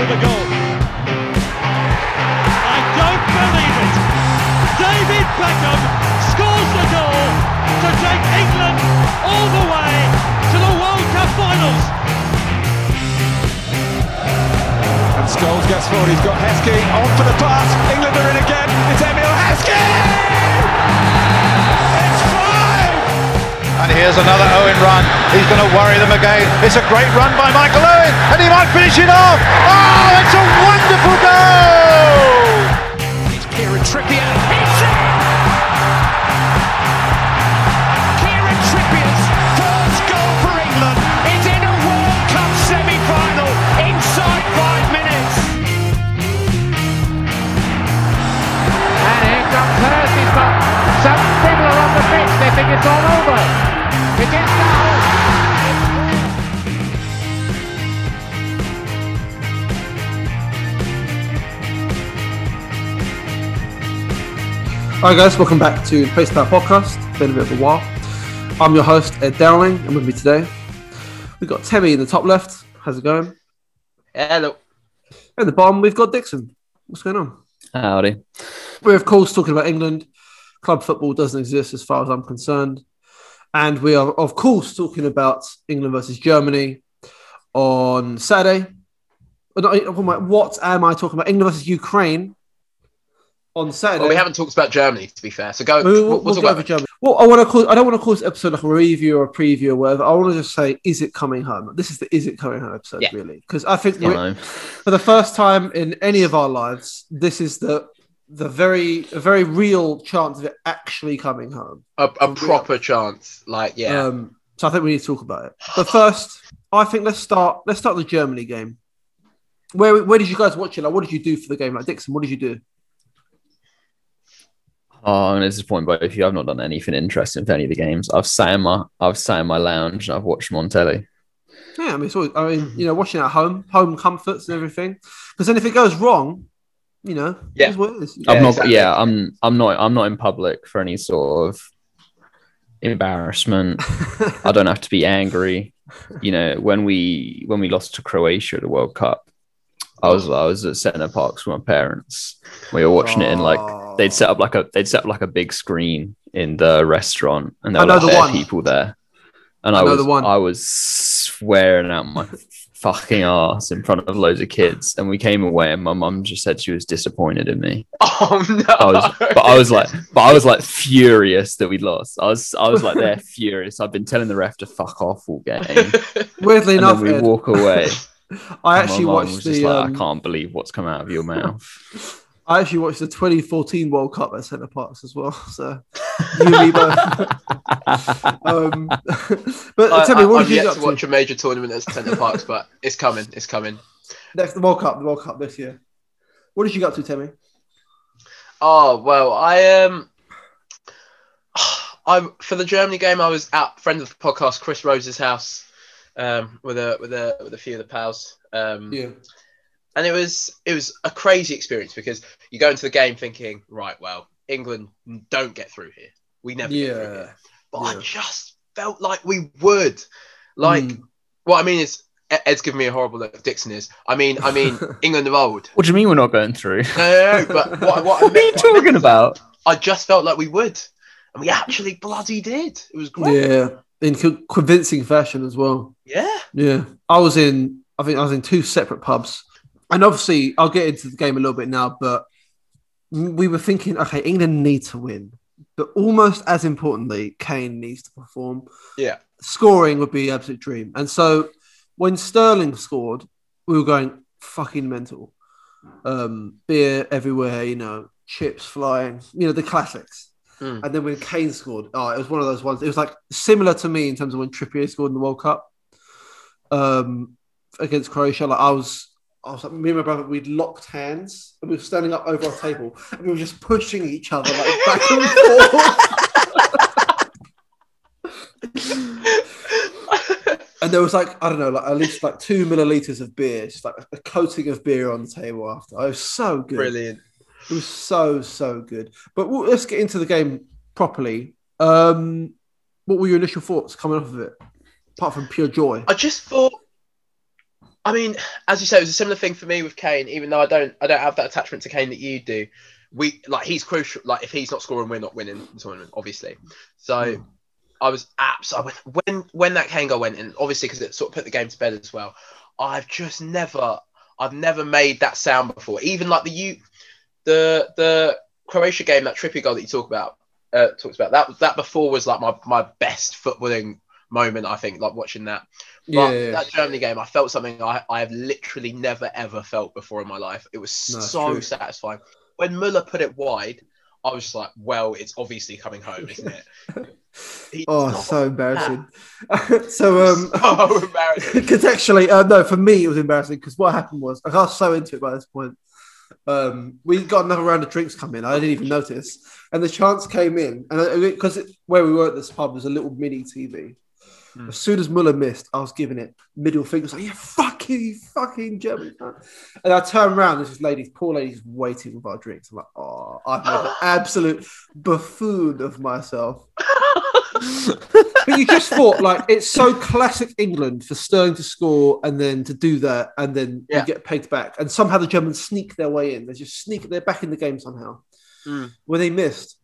with a goal. I don't believe it. David Beckham scores the goal to take England all the way to the World Cup finals. And Scholes gets forward. He's got Heskey on for the pass. England are in again. It's Emile Heskey. And here's another Owen run. He's going to worry them again. It's a great run by Michael Owen, and he might finish it off. Oh, it's a wonderful goal! It's Kieran Trippier. It's in! Kieran Trippier's first goal for England is in a World Cup semi-final inside five minutes. And here comes Hurst. but some people are on the pitch. They think it's all over. It is now. Hi guys, welcome back to the Pace Power Podcast. Been a bit of a while. I'm your host Ed Dowling, and with me today we've got Temi in the top left. How's it going? Hello. And the bottom we've got Dixon. What's going on? Howdy. We're of course talking about England. Club football doesn't exist as far as I'm concerned, and we are of course talking about England versus Germany on Saturday. Oh, What am I talking about? England versus Ukraine on Saturday. Well, we haven't talked about Germany, to be fair. So go. We'll, We'll, we'll, we'll talk go about over Germany. Well, I want to call. I don't want to call this episode like a review or a preview or whatever. I want to just say, is it coming home? This is the is it coming home episode, Yeah. really? Because I think You for the first time in any of our lives, this is the the very a very real chance of it actually coming home. a, a proper chance. Like, yeah. Um, so I think we need to talk about it. But first, I think let's start. Let's start the Germany game. Where where did you guys watch it? Like, what did you do for the game? Like Dixon, what did you do? oh, I'm disappointed by both of you. I've not done anything interesting for any of the games. I've sat in my I've sat in my lounge and I've watched Montelli. Yeah, I mean, it's always, I mean, you know, watching at home, home comforts and everything. Because then if it goes wrong, you know, Yeah. it's what it is. Yeah, I'm not. exactly. Yeah, I'm. I'm not. I'm not in public for any sort of embarrassment. I don't have to be angry. You know, when we when we lost to Croatia at the World Cup, I was I was at Center Parcs with my parents. We were watching it in like they'd set up like a they'd set up like a big screen in the restaurant, and there I were know like the people there. And I, I was the one. I was swearing out my fucking ass in front of loads of kids, and we came away, and my mum just said she was disappointed in me. oh no! I was, but I was like, but I was like furious that we lost. I was, I was like, they're furious. I've been telling the ref to fuck off all game, and Weirdly then enough, we Ed, walk away. I actually watched the. like, um, I can't believe what's come out of your mouth. I actually watched the 2014 World Cup at Center Parcs as well. So you and me both. um, but I, tell me, I, what I've did you yet get to watch to? a major tournament at Center Parcs, but it's coming. It's coming. Next, the World Cup, the World Cup this year. What did you get up to, Temi? Oh well, I um, I'm for the Germany game. I was at friend of the podcast Chris Rose's house, um, with a with a with a few of the pals. Um, Yeah. And it was it was a crazy experience because you go into the game thinking, right, well, England don't get through here. We never get through Yeah. here. But Yeah. I just felt like we would. Like, Mm. what I mean is, Ed's giving me a horrible look. Dixon is. I mean, I mean, England of old. What do you mean we're not going through? No, no, no, but what, what, I What are you meant- what I meant talking about? I just felt like we would, and we actually bloody did. It was great. Yeah. In co- convincing fashion as well. Yeah. Yeah, I was in. I think I was in two separate pubs, and obviously I'll get into the game a little bit now. But we were thinking, okay, England need to win, but almost as importantly, Kane needs to perform. Yeah. Scoring would be absolute dream, and so when Sterling scored, we were going fucking mental. Um, beer everywhere, you know, chips flying, you know, the classics. Mm. And then when Kane scored, oh, it was one of those ones. It was like similar to me in terms of when Trippier scored in the World Cup um, against Croatia. Like I was, I was like, me and my brother, we'd locked hands and we were standing up over our table and we were just pushing each other like back and forth. and there was like, I don't know, like at least like two milliliters of beer, just like a coating of beer on the table after. It was so good. Brilliant. It was so so good. But we'll, let's get into the game properly. Um, what were your initial thoughts coming off of it, apart from pure joy? I just thought, I mean, as you say, it was a similar thing for me with Kane. Even though I don't, I don't have that attachment to Kane that you do. We like he's crucial. Like if he's not scoring, we're not winning the tournament, obviously. So I was absolutely when when that Kane goal went in, obviously because it sort of put the game to bed as well. I've just never, I've never made that sound before. Even like the you, the the Croatia game, that Trippier goal that you talk about, uh, talks about that that before was like my my best footballing moment. I think like watching that. But Yeah, yeah, that Germany game, I felt something I, I have literally never ever felt before in my life. It was No, so true. satisfying. When Muller put it wide, I was just like, well, it's obviously coming home, isn't it? He's Oh, so embarrassing. so um, so embarrassing. contextually, uh, no, for me it was embarrassing because what happened was I got so into it by this point. Um, we got another round of drinks coming. I didn't even notice, and the chance came in, and because where we were at this pub was a little mini TV. As soon as Muller missed, I was giving it middle fingers like, "Yeah, fuck you, you fucking German." And I turn around, there's this lady, poor lady's waiting with our drinks. I'm like, "Oh, I've made an absolute buffoon of myself." but you just thought like it's so classic England for Sterling to score and then to do that and then Yeah. you get pegged back and somehow the Germans sneak their way in. They just sneak. They're back in the game somehow. Mm. When they missed,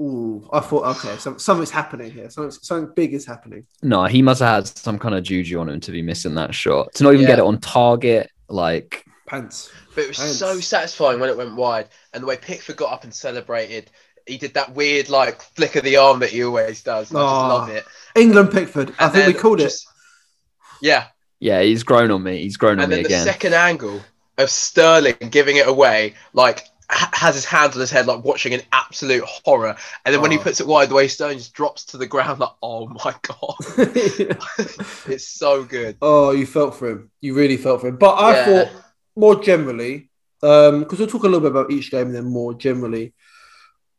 ooh, I thought okay, some, something's happening here. Something, something big is happening. No, he must have had some kind of juju on him to be missing that shot. To not even Yeah. get it on target, like Pants. But it was Thanks. so satisfying when it went wide, and the way Pickford got up and celebrated. He did that weird like flick of the arm that he always does. and I just Oh, love it. England Pickford. I And think we then called just- Yeah, yeah, he's grown on me. He's grown on and me then the again. second angle of Sterling giving it away, like ha- has his hands on his head, like watching an absolute horror. And then when he Oh. puts it wide, the way Sterling just drops to the ground, like oh my god, it's so good. oh, you felt for him. You really felt for him. But I Yeah. thought more generally, because we'll talk a little bit about each game and then more generally.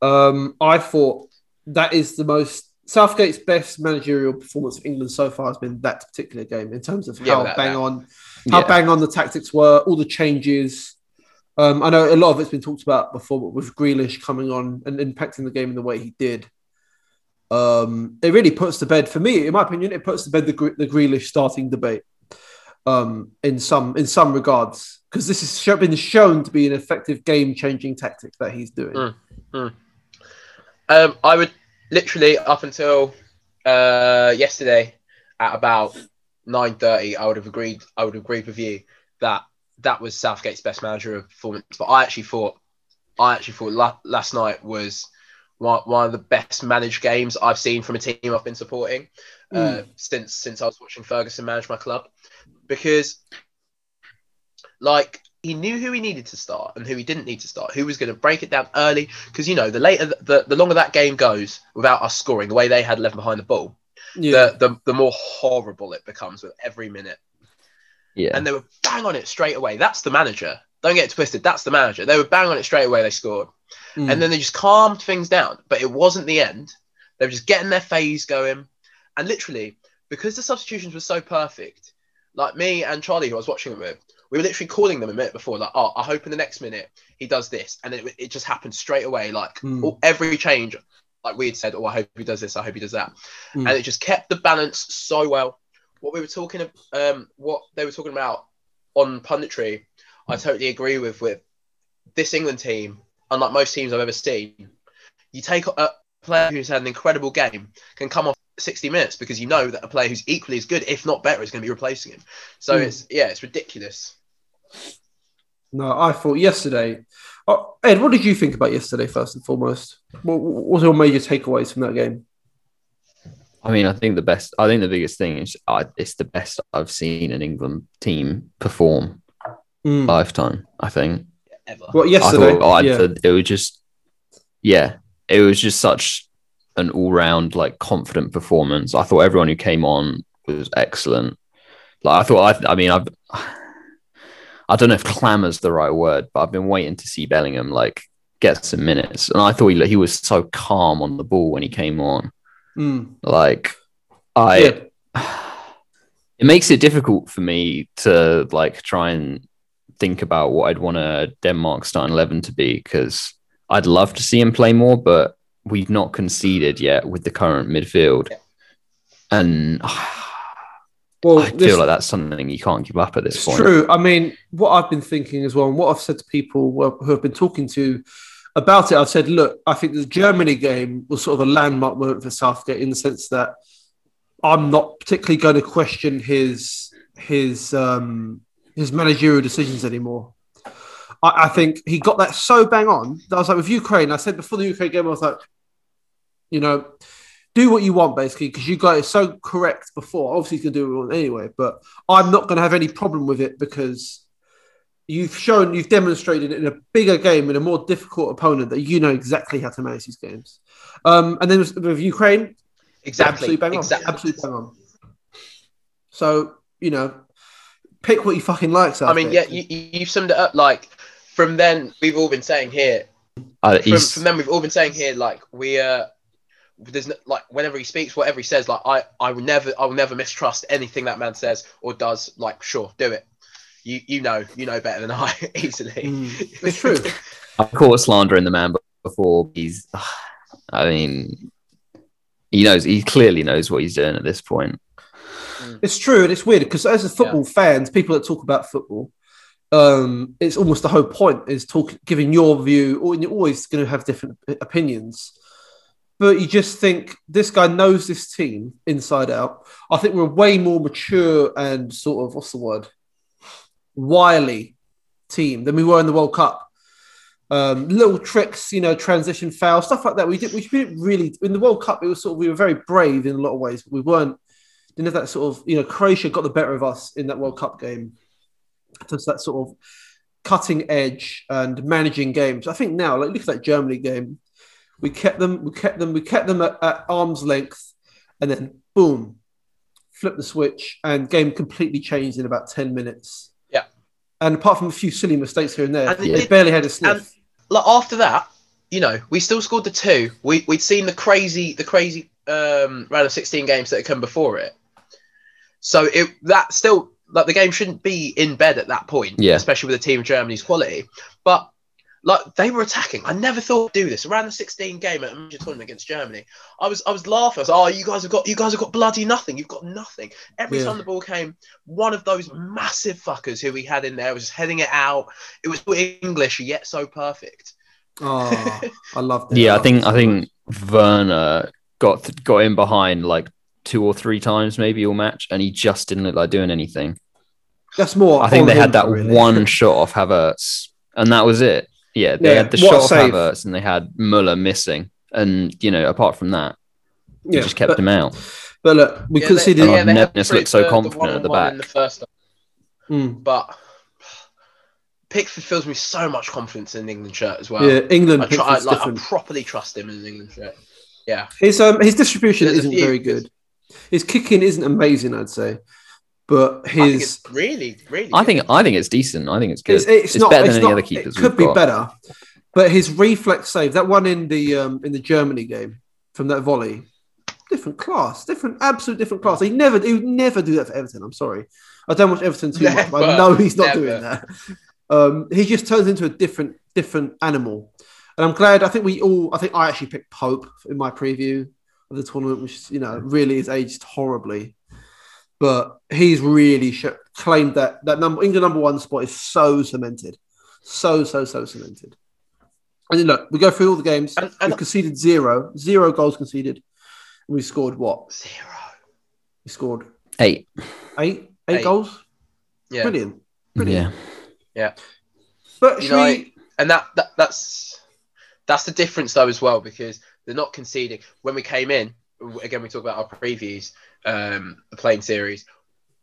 Um, I thought that is the most Southgate's best managerial performance of England so far has been that particular game in terms of Yeah, how without bang doubt. on, how Yeah. bang on the tactics were, all the changes. Um, I know a lot of it's been talked about before, but with Grealish coming on and impacting the game in the way he did, um, it really puts to bed for me, in my opinion, it puts to bed the the Grealish starting debate. Um, in some in some regards, because this has been shown to be an effective game changing tactic that he's doing. Mm. Um, I would literally up until uh, yesterday at about nine thirty, I would have agreed. I would have agreed with you that that was Southgate's best managerial performance. But I actually thought, I actually thought la- last night was one, one of the best managed games I've seen from a team I've been supporting uh, since since I was watching Ferguson manage my club, because like he knew who he needed to start and who he didn't need to start, who was going to break it down early. Because you know, the later the, the longer that game goes without us scoring, the way they had eleven behind the ball, Yeah, the, the the more horrible it becomes with every minute. Yeah, And they were bang on it straight away. That's the manager. Don't get it twisted. That's the manager. They were bang on it straight away. They scored, Mm. and then they just calmed things down. But it wasn't the end. They were just getting their phase going, and literally because the substitutions were so perfect, like me and Charlie, who I was watching it with, we were literally calling them a minute before, like, oh, I hope in the next minute he does this, and it, it just happened straight away. Like Mm. all, every change, like we had said, oh, I hope he does this, I hope he does that, Mm. and it just kept the balance so well. What we were talking, um, what they were talking about on punditry, I totally agree with. With this England team, unlike most teams I've ever seen, you take a player who's had an incredible game can come off 60 minutes because you know that a player who's equally as good, if not better, is going to be replacing him. So Mm. it's yeah, it's ridiculous. No, I thought yesterday. Oh, Ed, what did you think about yesterday, first and foremost? What, what was your major takeaways from that game? I mean, I think the best, I think the biggest thing is I, it's the best I've seen an England team perform Mm. lifetime. I think. Ever. Well, I yesterday, thought I, yeah. it was just, yeah, it was just such an all-round like confident performance. I thought everyone who came on was excellent. Like I thought, I, I mean, I've, I don't know if clamour's the right word, but I've been waiting to see Bellingham like get some minutes, and I thought he, he was so calm on the ball when he came on. Mm. Like, I, Yeah. it makes it difficult for me to like try and think about what I'd want a Denmark starting eleven to be because I'd love to see him play more, but we've not conceded yet with the current midfield, and Well, I feel like that's something you can't give up at this It's point. true. I mean, what I've been thinking as well, and what I've said to people who have been talking to about it, I've said, look, I think the Germany game was sort of a landmark moment for Southgate in the sense that I'm not particularly going to question his his um, his managerial decisions anymore. I, I think he got that so bang on that I was like, with Ukraine, I said before the Ukraine game, I was like, you know, do what you want basically because you got it so correct before. Obviously, going to do it you anyway, but I'm not going to have any problem with it because you've shown, you've demonstrated in a bigger game in a more difficult opponent that you know exactly how to manage these games. Um, and then with, with Ukraine, Exactly. absolutely bang on, exactly. absolutely bang on. So you know, pick what you fucking like. I mean, yeah, you, you you've summed it up. Like from then, we've all been saying here. Uh, From, from then, we've all been saying here. Like we uh, there's no, like whenever he speaks, whatever he says, like I I will never I will never mistrust anything that man says or does. Like sure, do it. You you know you know better than I easily. Mm, it's true. I've caught slandering the man before. He's, I mean, he knows. He clearly knows what he's doing at this point. It's true, and it's weird because as a football fans, people that talk about football, um, it's almost the whole point is talk, giving your view, or you're always going to have different opinions. But you just think this guy knows this team inside out. I think we're way more mature and sort of what's the word, wily team than we were in the World Cup. Um, little tricks, you know, transition foul, stuff like that. We did. We didn't really in the World Cup. It was sort of we were very brave in a lot of ways, but we weren't didn't have that sort of you know Croatia got the better of us in that World Cup game. Just that sort of cutting edge and managing games. I think now, like look at that Germany game, we kept them, we kept them, we kept them at, at arm's length, and then boom, flip the switch, and game completely changed in about ten minutes. Yeah. And apart from a few silly mistakes here and there, And they did- barely had a sniff. and like after that, you know, we still scored the two. We we'd seen the crazy the crazy um, round of sixteen games that had come before it. So it that still like the game shouldn't be in bed at that point, Yeah. especially with a team of Germany's quality. But like they were attacking. I never thought to do this around the 16 game at a major tournament against Germany. I was I was laughing. I was, oh, you guys have got you guys have got bloody nothing. You've got nothing. Every Yeah. time the ball came, one of those massive fuckers who we had in there was heading it out. It was English yet so perfect. oh, I love that. Yeah, I think I think Werner got got in behind like two or three times maybe all match, and he just didn't look like doing anything. that's more. I think they him, had that really. one shot off Havertz, and that was it. Yeah, they Yeah, had the what a shot off save. Havertz, and they had Muller missing, and you know, apart from that, they Yeah, just kept but, him out. but look, we Yeah, conceded. they- they had looked so for confident at the one-on-one in back. the first, Mm. but Pickford fills me so much confidence in the England shirt as well. yeah, England. I, try, I, Pickford's like, I properly trust him in an England shirt. Yeah. His um his distribution There's isn't few- very good. His kicking isn't amazing, I'd say, but I think his it's really, really. I good. think I think it's decent. I think it's good. it's, it's, not better it's than not, any other keepers. It could we've be got. better, but his reflex save, that one in the um in the Germany game from that volley, different class, different absolute different class. He never he would never do that for Everton. I'm sorry, I don't watch Everton too much, but I know he's not never. doing that. Um, he just turns into a different different animal, and I'm glad. I think we all. I think I actually picked Pope in my preview of the tournament, which you know really is aged horribly. But he's really sh- claimed that that number England number one spot is so cemented, so so so cemented. And then look, we go through all the games. And- and- We've conceded zero, zero goals conceded. And we scored what? Zero. We scored Eight. eight, eight, Eight. goals. Yeah. Brilliant, brilliant. Yeah. But You should know, we? and that, that that's that's the difference though as well because they're not conceding. When we came in, again we talk about our previews, um, the playing series.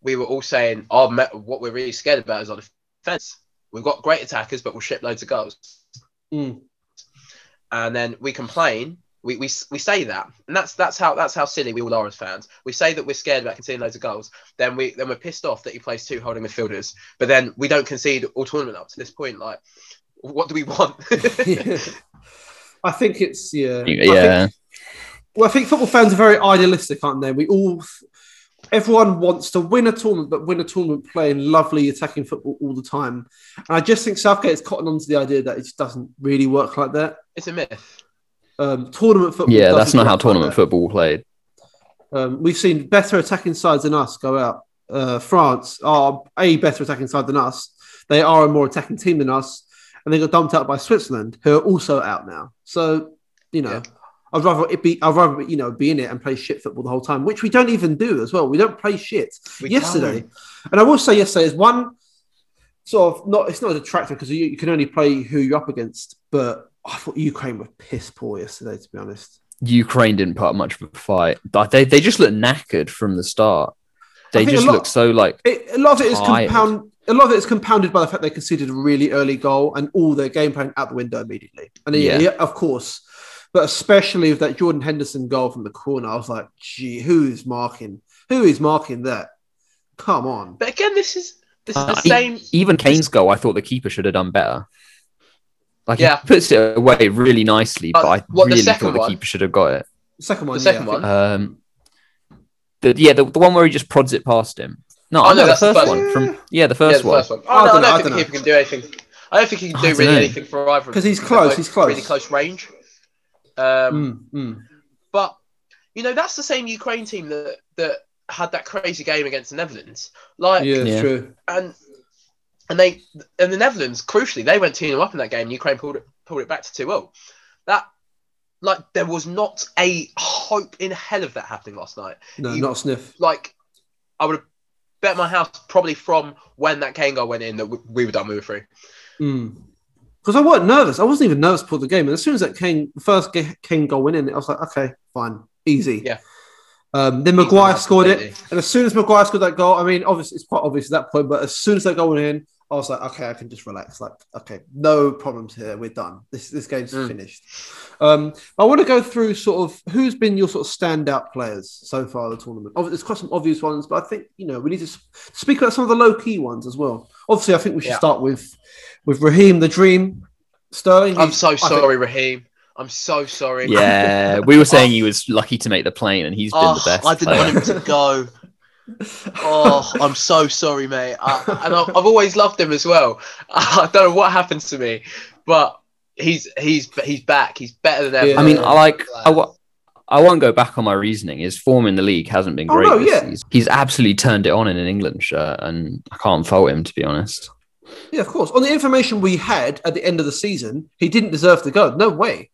We were all saying, "Oh, me- what we're really scared about is our defense. We've got great attackers, but we'll ship loads of goals." Mm. And then we complain. We, we, we say that, and that's that's how that's how silly we all are as fans. We say that we're scared about conceding loads of goals. Then we then we're pissed off that he plays two holding midfielders, but then we don't concede all tournament up to this point. Like, what do we want? Yeah. I think it's yeah. I think- Yeah. Well, I think football fans are very idealistic, aren't they? We all, everyone wants to win a tournament, but win a tournament playing lovely attacking football all the time. And I just think Southgate has cotton on to the idea that it just doesn't really work like that. it's a myth. Um, tournament football. Yeah, that's doesn't how work like tournament football played. Um, we've seen better attacking sides than us go out uh, France are a better attacking side than us. They are a more attacking team than us, and they got dumped out by Switzerland, who are also out now. So you know, Yeah. I'd rather it be. I'd rather you know be in it and play shit football the whole time, which we don't even do as well. We don't play shit We yesterday, don't. and I will say yesterday is one sort of not. It's not a detractor because you, you can only play who you're up against, but I thought Ukraine were piss poor yesterday. To be honest. Ukraine didn't put up much of a fight. But They they just looked knackered from the start. They just lot- looked so like It, a lot of it is Tired. compound. A lot of it is compounded by the fact they conceded a really early goal and all their game plan out the window immediately. And Yeah. yeah, of course, but especially with that Jordan Henderson goal from the corner, I was like, "Gee, who is marking? Who is marking that? Come on!" But again, this is this is Uh, the same. even Kane's goal. I thought the keeper should have done better. Like Yeah. he puts it away really nicely, Uh, but I what, really second thought the one? keeper should have got it. The second one, The second yeah, one? Um, the, yeah, the, the one where he just prods it past him. No, Oh, I no, know the that's the first first one one. from yeah, the Yeah, first the one. first one. I Oh, no, I don't don't, know, I think the keeper can do anything. I don't think he can do really know. anything for either. of 'Cause them. he's close, he's close. Really close range. Um, Mm, mm. But you know, that's the same Ukraine team that that had that crazy game against the Netherlands. Like, yeah, Yeah. true. and and they and the Netherlands, crucially, they went two 0 up in that game. Ukraine pulled it pulled it back to two 0 That like there was not a hope in hell of that happening last night. No, You- not a sniff. Like, I would have bet my house probably from when that Kane goal went in that we, we were done. We were through. Because I wasn't nervous. I wasn't even nervous for the game. And as soon as that Kane first Kane goal went in, I was like, okay, fine, easy. Yeah. Um, then Maguire scored it, and as soon as Maguire scored that goal, I mean, obviously it's quite obvious at that point, but as soon as that goal went in, I was like, okay, I can just relax. Like, okay, no problems here. We're done. This this game's Mm. finished. Um, I want to go through sort of who's been your sort of standout players so far in the tournament. Obvi- There's quite some obvious ones, but I think you know we need to speak about some of the low key ones as well. Obviously, I think we should Yeah. start with with Raheem the Dream Sterling. I'm so I think- sorry, Raheem. I'm so sorry. Yeah, we were saying he was lucky to make the plane, and he's been Oh, the best. I didn't player. want him to go. Oh, I'm so sorry, mate. I, and I, I've always loved him as well. I don't know what happened to me, but he's he's he's back. He's better than ever. Yeah. I mean, I like. I, won't go back on my reasoning. His form in the league hasn't been Oh, great. no, this yeah. season. He's absolutely turned it on in an England shirt, and I can't fault him to be honest. Yeah, of course. On the information we had at the end of the season, he didn't deserve to go. No way.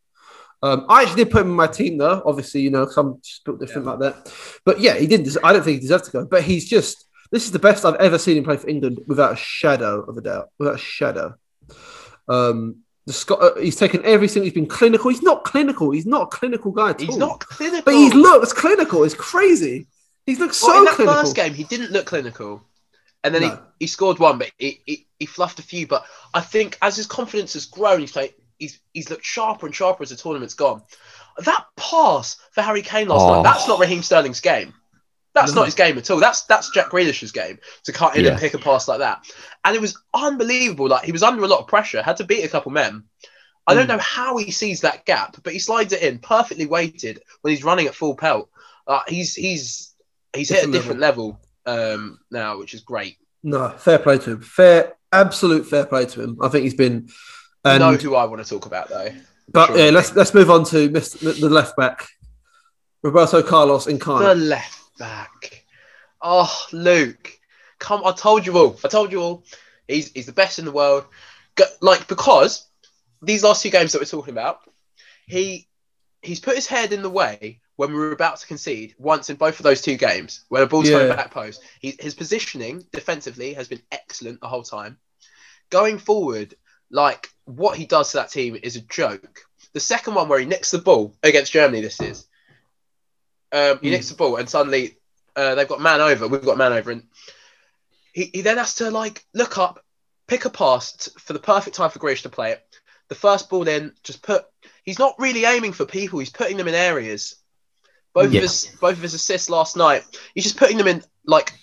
Um, I actually did put him in my team though. Obviously, you know, some I'm just built different like that. But yeah, he didn't. I don't think he deserved to go. But he's just. This is the best I've ever seen him play for England, without a shadow of a doubt. Without a shadow. Um, the Scot- uh, he's taken everything. He's been clinical. He's not clinical. He's not a clinical guy at he's all. not clinical. But he looks clinical. It's crazy. He's looked so Well, in that clinical. first game, he didn't look clinical, and then No. he, he scored one, but he, he he fluffed a few. But I think as his confidence has grown, he's played. He's he's looked sharper and sharper as the tournament's gone. That pass for Harry Kane last Oh. night, that's not Raheem Sterling's game. That's No. not his game at all. That's that's Jack Grealish's game to cut in Yeah. and pick a pass like that. And it was unbelievable. Like he was under a lot of pressure, had to beat a couple men. I don't Mm. know how he sees that gap, but he slides it in perfectly weighted when he's running at full pelt. Uh, he's he's he's hit a Different different level, um, now, which is great. No, fair play to him. Fair, absolute fair play to him. I think he's been. And, know who I want to talk about though. but sure. yeah, let's let's move on to Mr. the left back, Roberto Carlos The Incarnate. left back. Oh, Luke, come! I told you all. I told you all. He's he's the best in the world. Go, like because these last two games that we're talking about, he he's put his head in the way when we were about to concede once in both of those two games where the ball's Yeah. going back post. He, his positioning defensively has been excellent the whole time. Going forward, like what he does to that team is a joke. The second one where he nicks the ball against Germany, this is. Um, he Mm. nicks the ball and suddenly uh, they've got man over. We've got man over, and he, he then has to like look up, pick a pass t- for the perfect time for Grealish to play it. The first ball then just put. He's not really aiming for people. He's putting them in areas. Both Yeah. of his both of his assists last night, he's just putting them in like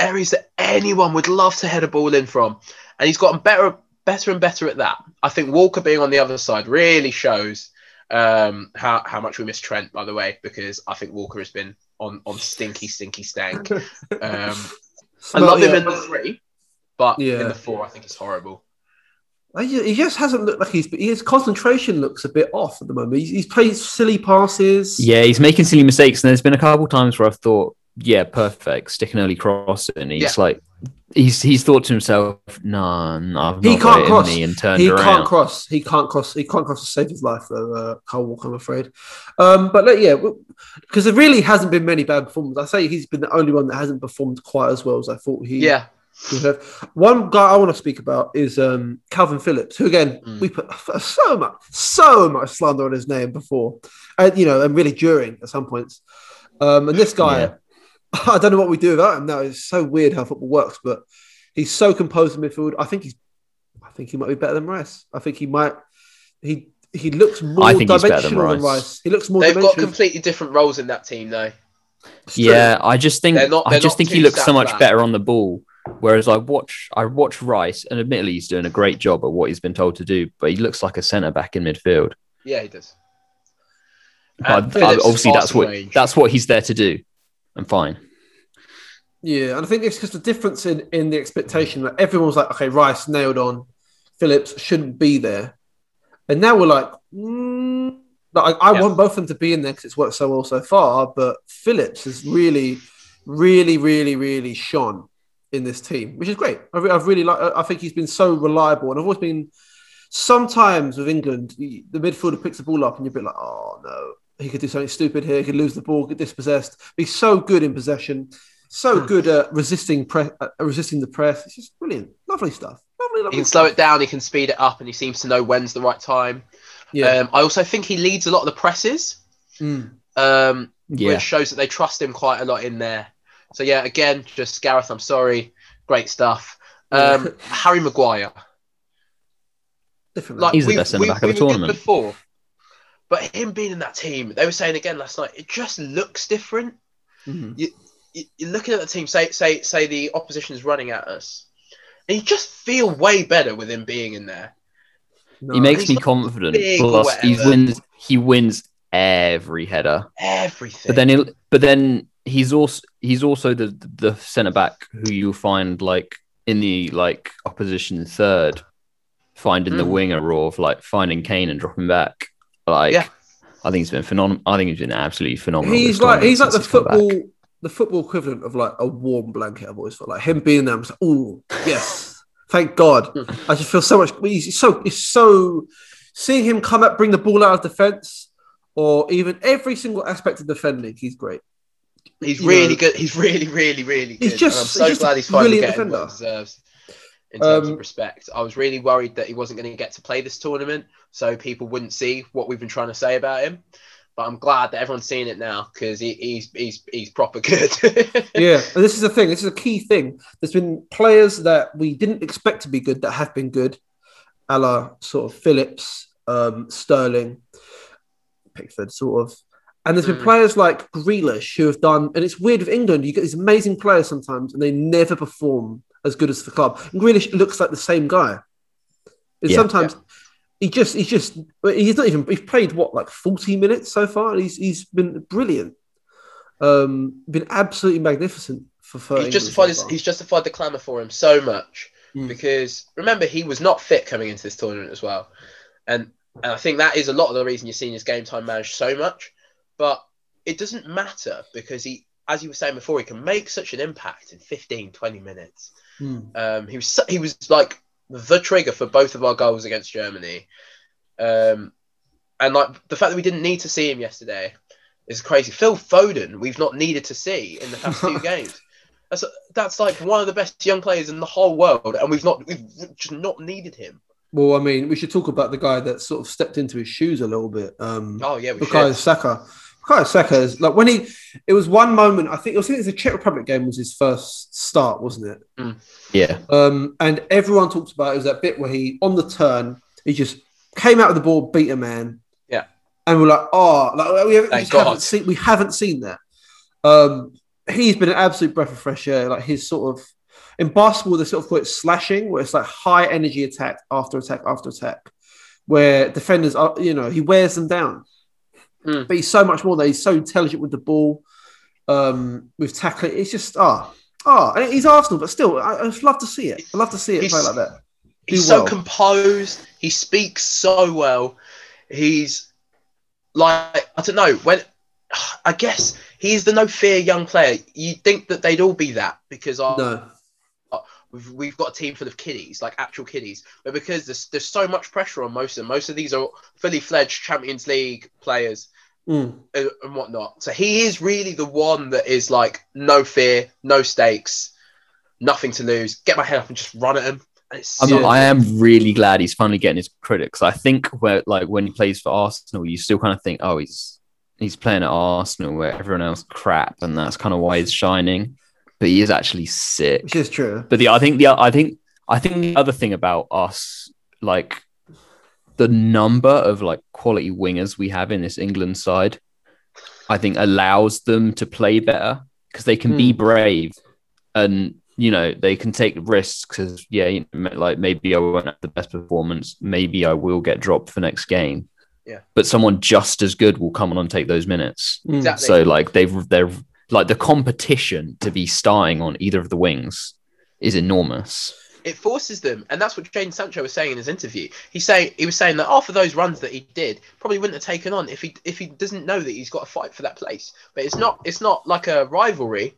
areas that anyone would love to head a ball in from, and he's gotten better better and better at that. I think Walker being on the other side really shows um, how how much we miss Trent, by the way, because I think Walker has been on on stinky stinky stank. Um, I love him in the three, but Yeah. in the four, I think it's horrible. He just hasn't looked like he's. His concentration looks a bit off at the moment. He's, he's played silly passes. Yeah, he's making silly mistakes, and there's been a couple times where I've thought yeah, perfect. Stick an early cross in. He's Yeah. like, he's he's thought to himself, no, no I've He not can't cross. me," and turned He around. can't cross. He can't cross. He can't cross to save his life, though. Uh, Kyle Walker, I'm afraid. Um, but like, yeah, because there really hasn't been many bad performances. I say he's been the only one that hasn't performed quite as well as I thought he. Yeah, would have. One guy I want to speak about is um, Kalvin Phillips, who again Mm. we put so much, so much slander on his name before, and you know, and really during at some points. Um, and this guy, Yeah. I don't know what we do without him now. It's so weird how football works, but he's so composed in midfield. I think he's, I think he might be better than Rice. I think he might. He he looks more I think he's better than dimensional than Rice. Rice. He looks more they've got completely different roles in that team, though. It's true. Yeah, I just think They're not- I they're just think he looks so much back. better on the ball. Whereas I watch I watch Rice, and admittedly he's doing a great job at what he's been told to do, but he looks like a centre back in midfield. Yeah, he does. But I- obviously that's what range. that's what he's there to do. I'm fine. Yeah, and I think it's just a difference in in the expectation that everyone was like, okay, Rice nailed on, Phillips shouldn't be there, and now we're like, mm, like, I, I Yeah. want both of them to be in there because it's worked so well so far, but Phillips has really, really, really, really shone in this team, which is great. I I've really like. I think he's been so reliable, and I've always been. Sometimes with England, the the midfielder picks the ball up, and you're a bit like, oh no, he could do something stupid here. He could lose the ball, get dispossessed. He's so good in possession, so good at resisting pre- uh, resisting the press. It's just brilliant, lovely stuff. Lovely, He lovely. can slow it down. He can speed it up, and he seems to know when's the right time. Yeah. Um, I also think he leads a lot of the presses, Mm. um, Yeah. which shows that they trust him quite a lot in there. So yeah, again, just Gareth. I'm sorry, great stuff. Um, Harry Maguire, Different. like He's the best we- centre back of the were tournament. before, but him being in that team, they were saying again last night, it just looks different. Mhm. You, you, you're looking at the team. Say, say, say the opposition is running at us, and you just feel way better with him being in there. No, he makes he's me confident. Plus, he wins. He wins every header. Everything. But then, he'll, but then he's also he's also the the centre back who you'll find like in the like opposition third, finding the Mm. winger of like finding Kane and dropping back. Like, Yeah. I think he's been phenomenal. I think he's been absolutely phenomenal. he's like he's like the since football the football equivalent of like a warm blanket. I've always felt like him being there. I'm like, oh yes, thank God. I just feel so much. He's so he's so seeing him come up, bring the ball out of defense, or even every single aspect of defending. He's great. He's you really know, good. He's really, really, really good. He's just- and I'm so he's just glad he's finally brilliant getting what he deserves in terms Um, of respect. I was really worried that he wasn't going to get to play this tournament, so people wouldn't see what we've been trying to say about him. But I'm glad that everyone's seeing it now because he, he's he's he's proper good. Yeah, and this is the thing. This is a key thing. There's been players that we didn't expect to be good that have been good, a la sort of Phillips, um, Sterling, Pickford, sort of. And there's been Mm. players like Grealish who have done, and it's weird with England. You get these amazing players sometimes, and they never perform as good as the club. And Grealish looks like the same guy. And Yeah. sometimes he just, he's just, he's not even. He's played what like 40 minutes so far, and he's he's been brilliant. Um, been absolutely magnificent for. for he's justified so his, he's justified the clamour for him so much Mm. because remember he was not fit coming into this tournament as well, and and I think that is a lot of the reason you're seeing his game time managed so much. But it doesn't matter because he, as you were saying before, he can make such an impact in 15, 20 minutes. Mm. Um, he was he was like the trigger for both of our goals against Germany, um, and like the fact that we didn't need to see him yesterday is crazy. Phil Foden, we've not needed to see in the past two games. That's that's like one of the best young players in the whole world, and we've not we've just not needed him. Well, I mean, we should talk about the guy that sort of stepped into his shoes a little bit. Um, Oh yeah, we Bukayo. Saka. Bukayo Saka is like when he. It was one moment. I think it was, I think it was the Czech Republic game was his first start, wasn't it? Yeah, Um, and everyone talked about it was that bit where he on the turn he just came out of the ball, beat a man. Yeah. and we're like, oh, like we, haven't, we Thank haven't seen we haven't seen that. Um, he's been an absolute breath of fresh air. Like his sort of in basketball, they sort of call it slashing, where it's like high energy attack after attack after attack, where defenders are, you know, he wears them down. Hmm. But he's so much more. That he's so intelligent with the ball, um, with tackling. It's just ah ah. and he's Arsenal, but still, I, I'd love to see it. I'd love to see it He's- play like that. He's do so composed. He speaks so well. He's like I don't know when I guess he's the no fear young player. You'd think that they'd all be that because our, No. We've, we've got a team full of kiddies, like actual kiddies. But because there's there's so much pressure on most of them, most of these are fully fledged Champions League players Mm. and, and whatnot. So he is really the one that is like no fear, no stakes, nothing to lose. Get my head up and just run at him. I'm, Yeah. I am really glad he's finally getting his critics. I think where like when he plays for Arsenal, you still kind of think, oh, he's he's playing at Arsenal where everyone else crap, and that's kind of why he's shining. But he is actually sick. Which is true. But the I think the I think I think the other thing about us, like the number of like quality wingers we have in this England side, I think allows them to play better because they can be brave and you know they can take risks. Because yeah, you know, like maybe I won't have the best performance, maybe I will get dropped for next game. Yeah. But someone just as good will come on and take those minutes. Mm. Exactly. So like they've they're like the competition to be starting on either of the wings is enormous. it forces them, and that's what Jadon Sancho was saying in his interview. He say he was saying that after those runs that he did, probably wouldn't have taken on if he if he doesn't know that he's got to fight for that place. But it's not it's not like a rivalry.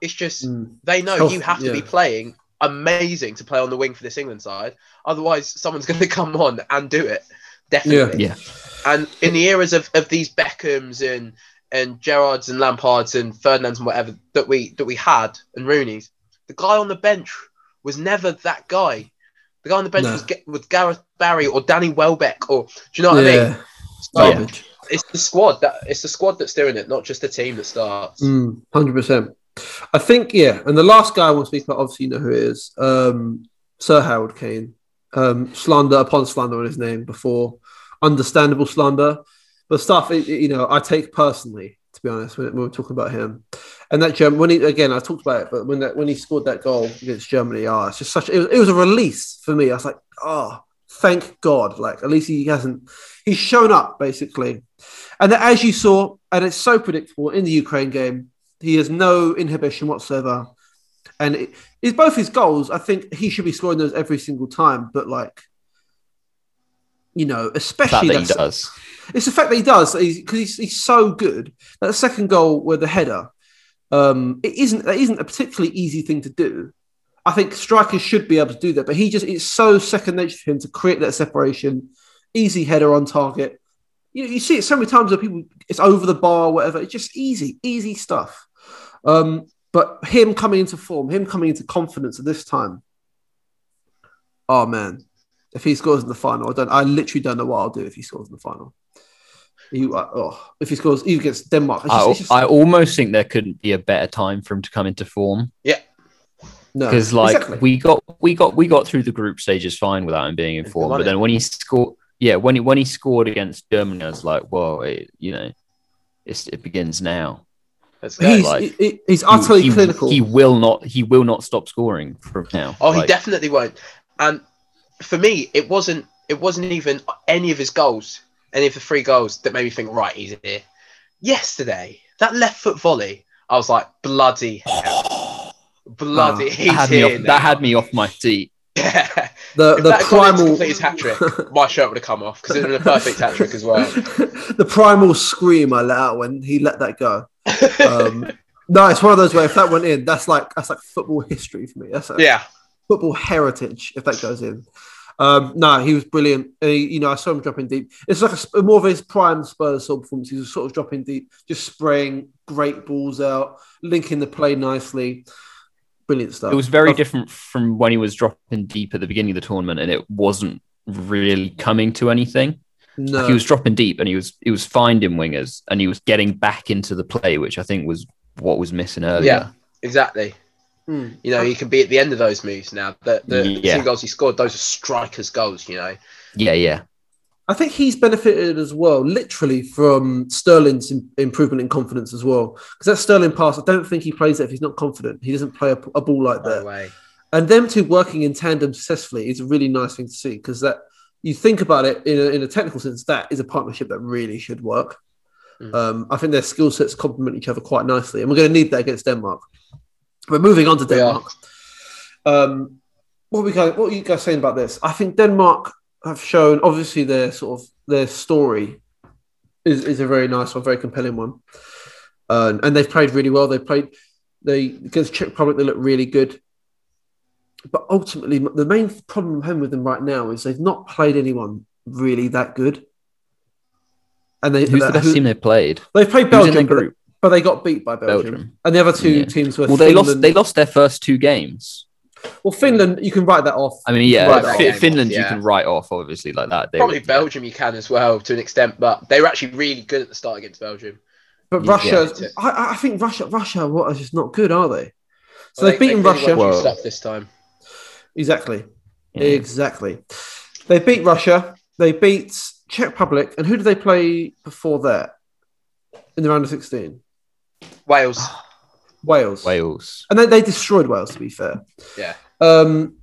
It's just Mm. they know Health- you have to be playing amazing to play on the wing for this England side. Otherwise, someone's going to come on and do it. Definitely. Yeah. And in the eras of, of these Beckhams and and Gerrards and Lampards and Ferdinands and whatever that we that we had and Rooney's, the guy on the bench was never that guy. The guy on the bench No. was was Gareth Barry or Danny Welbeck or do you know what I mean? So it's the squad that it's the squad that's doing it, not just the team that starts. Mm, 100%. I think, yeah. And the last guy I want to speak about, obviously, you know who it is um, Sir Harold Kane. Um, slander upon slander on his name before, understandable slander. But stuff, you know, I take personally, to be honest, when, we're talking about him. And that German, when he, again, I talked about it, but when that when he scored that goal against Germany, ah, it's just such, it was, it was a release for me. I was like, oh, thank God. Like, at least he hasn't, he's shown up, basically. And that, as you saw, and it's so predictable in the Ukraine game, he has no inhibition whatsoever. And it, it's both his goals. I think he should be scoring those every single time. But like, you know, especially that he does. It's the fact that he does because he's, he's, he's so good. That second goal with the header, um, it isn't that isn't a particularly easy thing to do. I think strikers should be able to do that, but he just it's so second nature to him to create that separation. Easy header on target. You, you see it so many times where people it's over the bar, whatever. It's just easy, easy stuff. Um, but him coming into form, him coming into confidence at this time. Oh man, if he scores in the final, I don't. I literally don't know what I'll do if he scores in the final. You, uh, oh, if he scores even against Denmark, it's just, I, it's just- I almost think there couldn't be a better time for him to come into form Yeah, no, because like exactly. we got we got we got through the group stages fine without him being in form. But then when he scored, yeah, when he when he scored against Germany, I was like, whoa, it, you know, it's, it begins now. Let's he's like- he- he's utterly he, he- clinical. He will not. He will not stop scoring from now. Oh, he definitely won't. And for me, it wasn't. It wasn't even any of his goals, any of the three goals that made me think, right, he's here. Yesterday, that left foot volley, I was like, bloody hell, bloody, Oh, he's that had me here off. now. That had me off my seat. Yeah. the If the that had gone in to primal his hat trick, my shirt would have come off because it would have been a perfect hat trick as well. the primal scream I let out when he let that go. Um, no, it's one of those where if that went in, that's like that's like football history for me. That's like yeah, football heritage if that goes in. Um, no, he was brilliant. Uh, you know, I saw him dropping deep. It's like a, more of his prime Spurs sort of performance. He was sort of dropping deep, just spraying great balls out, linking the play nicely. Brilliant stuff. It was very I've- different from when he was dropping deep at the beginning of the tournament, and it wasn't really coming to anything. No, He was dropping deep, and he was he was finding wingers, and he was getting back into the play, which I think was what was missing earlier. Yeah. exactly. Hmm. You know, he can be at the end of those moves now. The, the Yeah. two goals he scored, those are strikers' goals. You know, yeah, yeah. I think he's benefited as well, literally from Sterling's im- improvement in confidence as well. Because that Sterling pass, I don't think he plays it if he's not confident. He doesn't play a, a ball like no that. way. And them two working in tandem successfully is a really nice thing to see. Because that you think about it in a, in a technical sense, that is a partnership that really should work. Mm. Um, I think their skill sets complement each other quite nicely, and we're going to need that against Denmark. But moving on to Denmark, um, what are we guys? What are you guys saying about this? I think Denmark have shown obviously their sort of their story is, is a very nice one, very compelling one. uh, and they've played really well. They played they against Czech Republic. They look really good. But ultimately, the main problem I'm having with them right now is they've not played anyone really that good. And they, Who's the best who- team they've played? They've played Who's in Belgium, group? But they got beat by Belgium. Belgium. And the other two Yeah. teams were Well, they lost. They lost their first two games. Well, Finland, you can write that off. I mean, yeah, Right, that Fi- game Finland off, you can write off obviously like that. They Probably were- Belgium you can as well to an extent, but they were actually really good at the start against Belgium. But Yeah. Russia, I, I think Russia, Russia, what are just not good, are they? So Well, they've beaten they Russia. Well- stuff this time. Exactly. Yeah. Exactly. They beat Russia. They beat Czech Republic. And who did they play before that in the round of 16? Wales. Wales. Wales. And they, they destroyed Wales, to be fair. Yeah. Um,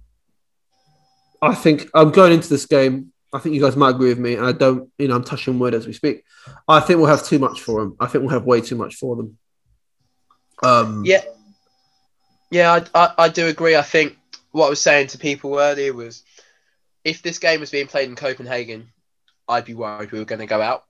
I think I'm going into this game. I think you guys might agree with me. And I don't, you know, I'm touching wood as we speak. I think we'll have too much for them. I think we'll have way too much for them. Um, Yeah. Yeah, I, I, I do agree. I think what I was saying to people earlier was if this game was being played in Copenhagen, I'd be worried we were going to go out.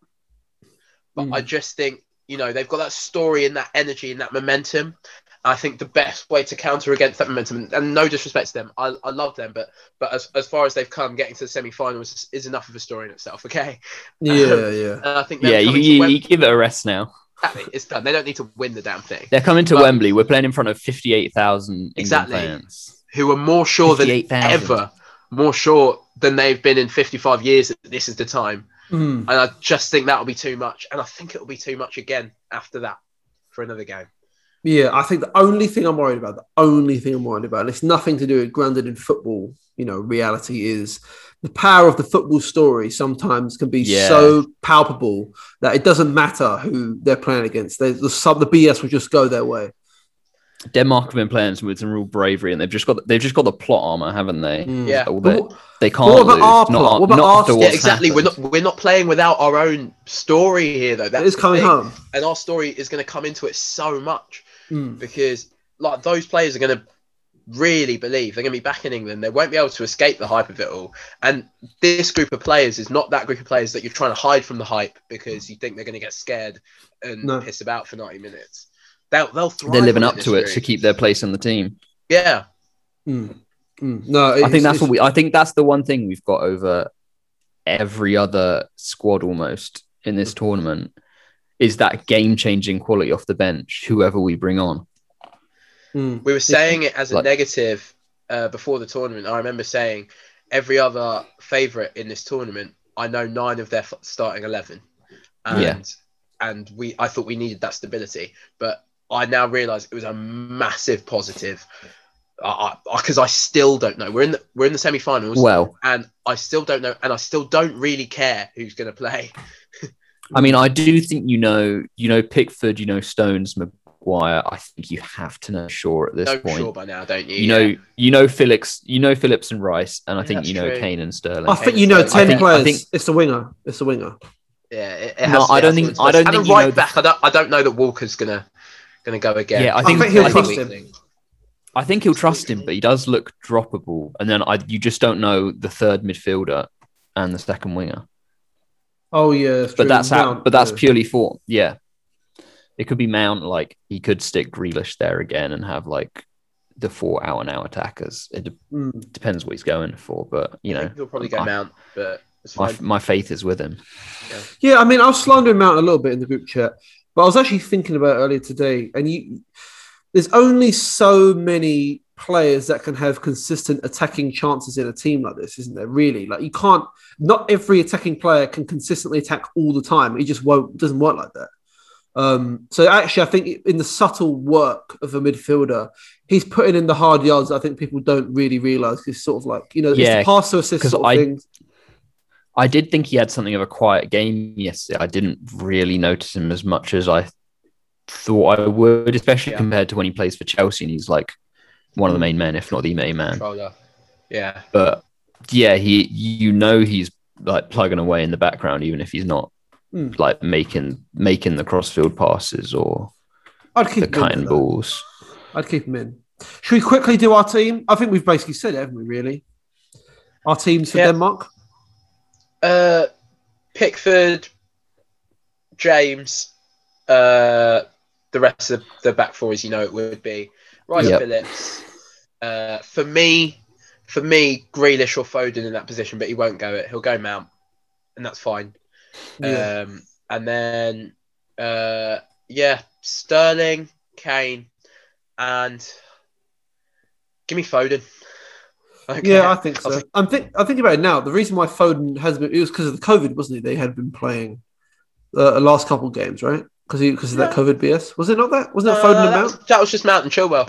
But Mm. I just think, you know, they've got that story and that energy and that momentum. I think the best way to counter against that momentum, and, and no disrespect to them, I, I love them, but but as, as far as they've come, getting to the semi-finals is, is enough of a story in itself. Okay, Yeah, yeah. and I think Yeah, you, you, Wem- you give it a rest now. Exactly, it's done. They don't need to win the damn thing. They're coming to But- Wembley. We're playing in front of fifty-eight thousand Exactly. fans. who are more sure than 58,000. ever, more sure than they've been in 55 years that this is the time. Mm. And I just think that'll be too much. And I think it'll be too much again after that for another game. Yeah, I think the only thing I'm worried about, the only thing I'm worried about, and it's nothing to do with grounded in football, you know, reality is the power of the football story sometimes can be Yeah. so palpable that it doesn't matter who they're playing against. There's the some the BS will just go their way. Denmark have been playing some with some real bravery, and they've just got they've just got the plot armor, haven't they? Mm. Yeah. They, what- they can't what about lose. our not, plot? What about not our story? Yeah, what's exactly. We're not we're not playing without our own story here though. That's It is coming thing. home. And our story is going to come into it so much Mm. because like those players are going to really believe they're going to be back in England. They won't be able to escape the hype of it all. And this group of players is not that group of players that you're trying to hide from the hype because you think they're going to get scared and No. piss about for 90 minutes. They'll they'll thrive They're living up to it to keep their place in the team. Yeah, Mm. Mm. No, I think that's what we. I think that's the one thing we've got over every other squad almost in this tournament is that game-changing quality off the bench. Whoever we bring on, Mm. we were saying it as a Like- negative uh, before the tournament. I remember saying every other favourite in this tournament. I know nine of their f- starting eleven, and Yeah. and we I thought we needed that stability, but I now realise it was a massive positive. Because I, still don't know. We're in the we're in the semi-finals, well, and I still don't know, and I still don't really care who's going to play. I mean, I do think you know, you know Pickford, you know Stones, Maguire. I think you have to know Shaw at this No, point. sure by now, don't you? you know, you know Phillips, you know Phillips and Rice, and I think that's you know true. Kane and Sterling. I think you know I ten think- I players. think- it's a winger. It's a winger. Yeah, it, it No, has, I it don't has think- I don't and think a you right know the- back. I don't. I don't know that Walker's gonna gonna go again. Yeah, I I think, think he'll I trust think, him. I think he'll trust him, but he does look droppable. And then I, you just don't know the third midfielder and the second winger. Oh yeah, But that's how, Mount, but that's yeah. purely for yeah. It could be Mount, like he could stick Grealish there again and have like the four out and out attackers. It de- Mm. depends what he's going for, but you know, he'll probably go I- Mount, but it's my, my faith is with him. Yeah, I mean, I was slandering Mount a little bit in the group chat, but I was actually thinking about it earlier today, and you, there's only so many players that can have consistent attacking chances in a team like this, isn't there? Really, like you can't. Not every attacking player can consistently attack all the time. It just won't doesn't work like that. Um, so actually, I think in the subtle work of a midfielder, he's putting in the hard yards. I think people don't really realize. It's sort of like you know, Yeah, it's the pass to assist sort of I- things. I did think he had something of a quiet game yesterday. I didn't really notice him as much as I thought I would, especially Yeah. compared to when he plays for Chelsea and he's like one of the main men, if not the main man. Controller. Yeah, But yeah, he you know he's like plugging away in the background, even if he's not Mm. like making making the crossfield passes or I'd keep the him in cutting balls. I'd keep him in. Should we quickly do our team? I think we've basically said it, haven't we? Really, our teams for Yeah. Denmark. Uh, Pickford, James, uh, the rest of the back four as you know it would be. Rice Yep. Phillips. Uh, for me, for me, Grealish or Foden in that position, but he won't go it. He'll go Mount, and that's fine. Yeah. Um, and then, uh, yeah, Sterling, Kane, and give me Foden. Okay. Yeah, I think so. take- I'm think I'm thinking about it now. The reason why Foden has been it was because of the COVID, wasn't it? They had been playing uh, the last couple of games, right? Because because of that COVID BS. Was it not that? Wasn't that Uh, Foden and that, Mount? was, that was just Mount and Chilwell.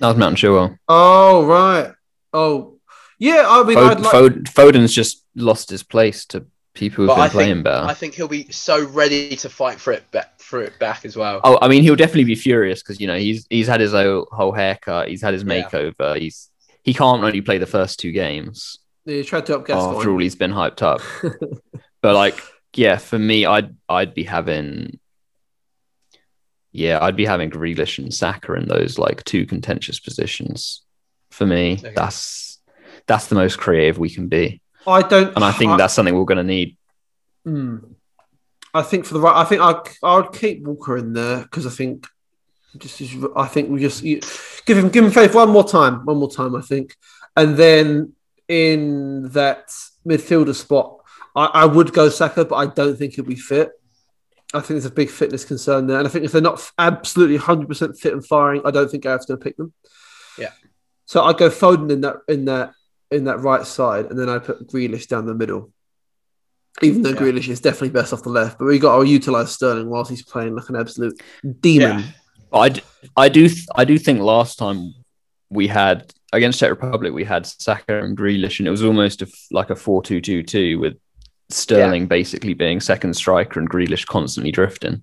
That was Mount and Chilwell. Oh right. Oh yeah. I mean, I'd Foden, like. Foden, Foden's just lost his place to people who've But been I playing think, better. I think he'll be so ready to fight for it back, for it back as well. Oh, I mean, he'll definitely be furious because you know he's he's had his whole, whole haircut, he's had his Yeah. makeover. He's he can't only play the first two games They tried to up Gascoigne. after all he's been hyped up. but like, yeah, for me, I'd I'd be having, yeah, I'd be having Grealish and Saka in those like two contentious positions. For me, Okay. that's that's the most creative we can be, I don't. and I think that's something we're going to need. Hmm. I think for the right, I think I I would keep Walker in there because I think just is- I think we just you- give him give him faith one more time, one more time. I think, and then in that midfielder spot, I, I would go Saka, but I don't think he'll be fit. I think there's a big fitness concern there, and I think if they're not absolutely 100 percent fit and firing, I don't think Gareth's going to pick them. Yeah. So I go Foden in that in that in that right side, and then I put Grealish down the middle. Even though Yeah. Grealish is definitely best off the left, but we got to utilize Sterling whilst he's playing like an absolute demon. Yeah. I, d- I do th- I do think last time we had against Czech Republic we had Saka and Grealish and it was almost a f like a 4-2-2-2 with Sterling basically being second striker and Grealish constantly drifting.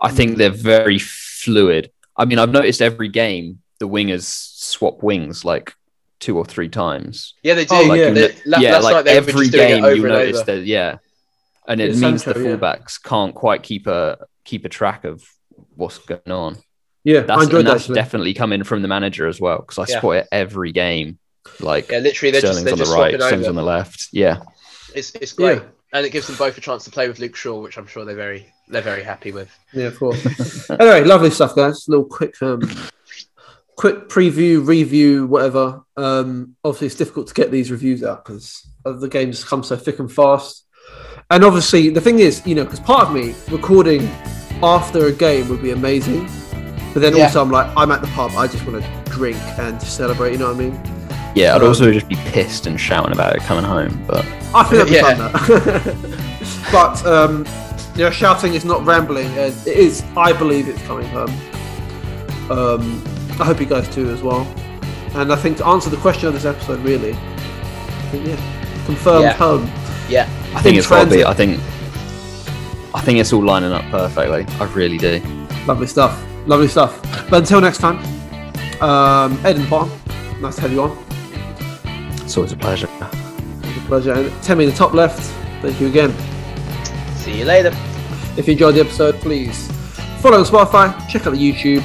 I think mm. they're very fluid. I mean I've noticed every game the wingers swap wings like two or three times. Yeah, they oh, do. Oh, Like, yeah. they- la- yeah, last like they every just game over you and notice over. that yeah. And it Yeah, means Sancho, the yeah. fullbacks can't quite keep a keep a track of what's going on. Yeah, That's, I enjoyed and that's Actually. definitely coming from the manager as well because I Yeah. spot it every game. Like Yeah, literally, they're just they're on the just right, swapping Sterling's on the left. Yeah, It's it's great, Yeah. and it gives them both a chance to play with Luke Shaw, which I'm sure they're very they're very happy with. Yeah, of course. anyway, lovely stuff, guys. A little quick, um, quick preview, review, whatever. Um, obviously, it's difficult to get these reviews out because the games come so thick and fast. And obviously, the thing is, you know, because part of me recording after a game would be amazing, but then Yeah. also I'm like, I'm at the pub. I just want to drink and celebrate. You know what I mean? yeah. I'd Um, also just be pissed and shouting about it coming home. But I think that'd be Yeah. fun. That. but um, you know, shouting is not rambling. And it is. I believe it's coming home. Um, I hope you guys do as well. And I think to answer the question of this episode, really, think yeah, confirmed Yeah. home. Yeah, I think In it's got be. I think I think it's all lining up perfectly. I really do. Lovely stuff. Lovely stuff. But until next time, um, Ed and Bottom, nice to have you on. It's always a pleasure. It's a pleasure. And Temi in the top left, thank you again. see you later. If you enjoyed the episode, please follow on Spotify, check out the YouTube,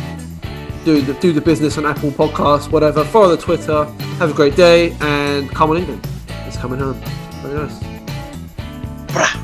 do the do the business on Apple Podcasts, whatever. Follow the Twitter. Have a great day and come on England. It's coming home. Very nice.